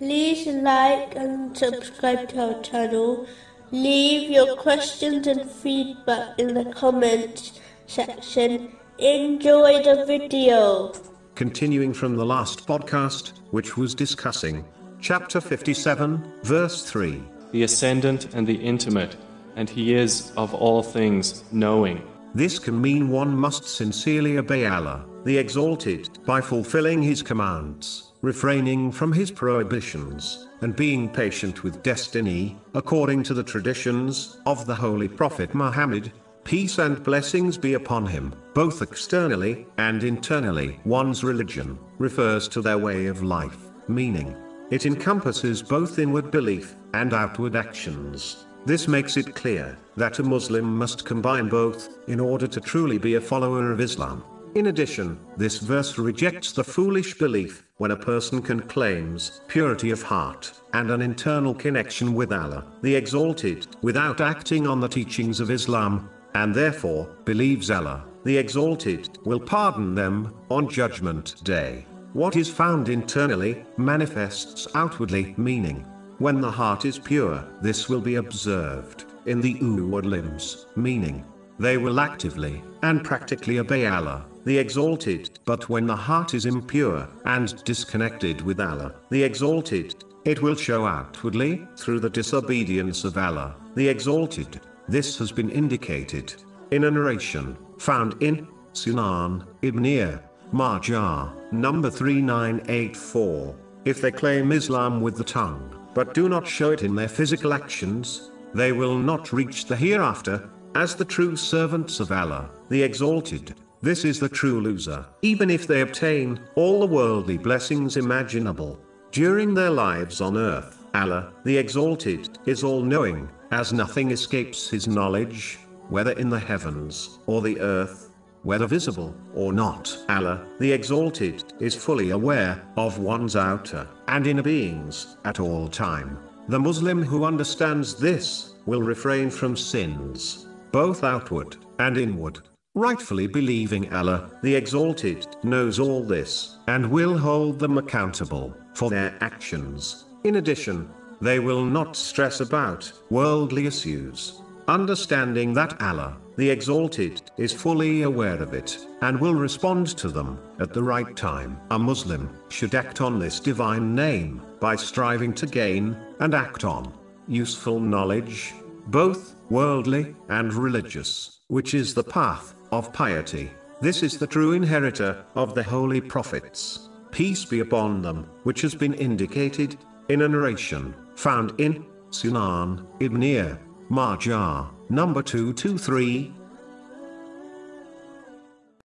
like and subscribe to our channel. Leave your questions and feedback in the comments section. Enjoy the video. Continuing from the last podcast, which was discussing chapter 57, verse 3. the ascendant and the intimate, and he is of all things knowing. This can mean one must sincerely obey Allah, the Exalted, by fulfilling His commands, refraining from His prohibitions, and being patient with destiny, according to the traditions of the Holy Prophet Muhammad. Peace and blessings be upon him, both externally and internally. One's religion refers to their way of life, meaning, it encompasses both inward belief and outward actions. This makes it clear that a Muslim must combine both in order to truly be a follower of Islam. In addition, this verse rejects the foolish belief when a person can claims purity of heart and an internal connection with Allah, the Exalted, without acting on the teachings of Islam, and therefore believes Allah, the Exalted, will pardon them on Judgment Day. What is found internally manifests outwardly, meaning, when the heart is pure, this will be observed in the outward limbs, meaning, they will actively and practically obey Allah, the Exalted. But when the heart is impure and disconnected with Allah, the Exalted, it will show outwardly through the disobedience of Allah, the Exalted. This has been indicated in a narration found in Sunan Ibn Majah, number 3984. If they claim Islam with the tongue, but do not show it in their physical actions, they will not reach the hereafter, as the true servants of Allah, the Exalted. This is the true loser, even if they obtain all the worldly blessings imaginable. During their lives on earth, Allah, the Exalted, is all knowing, as nothing escapes His knowledge, whether in the heavens or the earth, whether visible or not. Allah, the Exalted, is fully aware of one's outer and inner beings at all time. The Muslim who understands this will refrain from sins, both outward and inward. Rightfully believing Allah, the Exalted, knows all this, and will hold them accountable for their actions. In addition, they will not stress about worldly issues, understanding that Allah, the Exalted, is fully aware of it, and will respond to them at the right time. A Muslim should act on this divine name by striving to gain and act on useful knowledge, both worldly and religious, which is the path of piety. This is the true inheritor of the holy prophets, peace be upon them, which has been indicated in a narration found in Sunan Ibn Majah, number 223,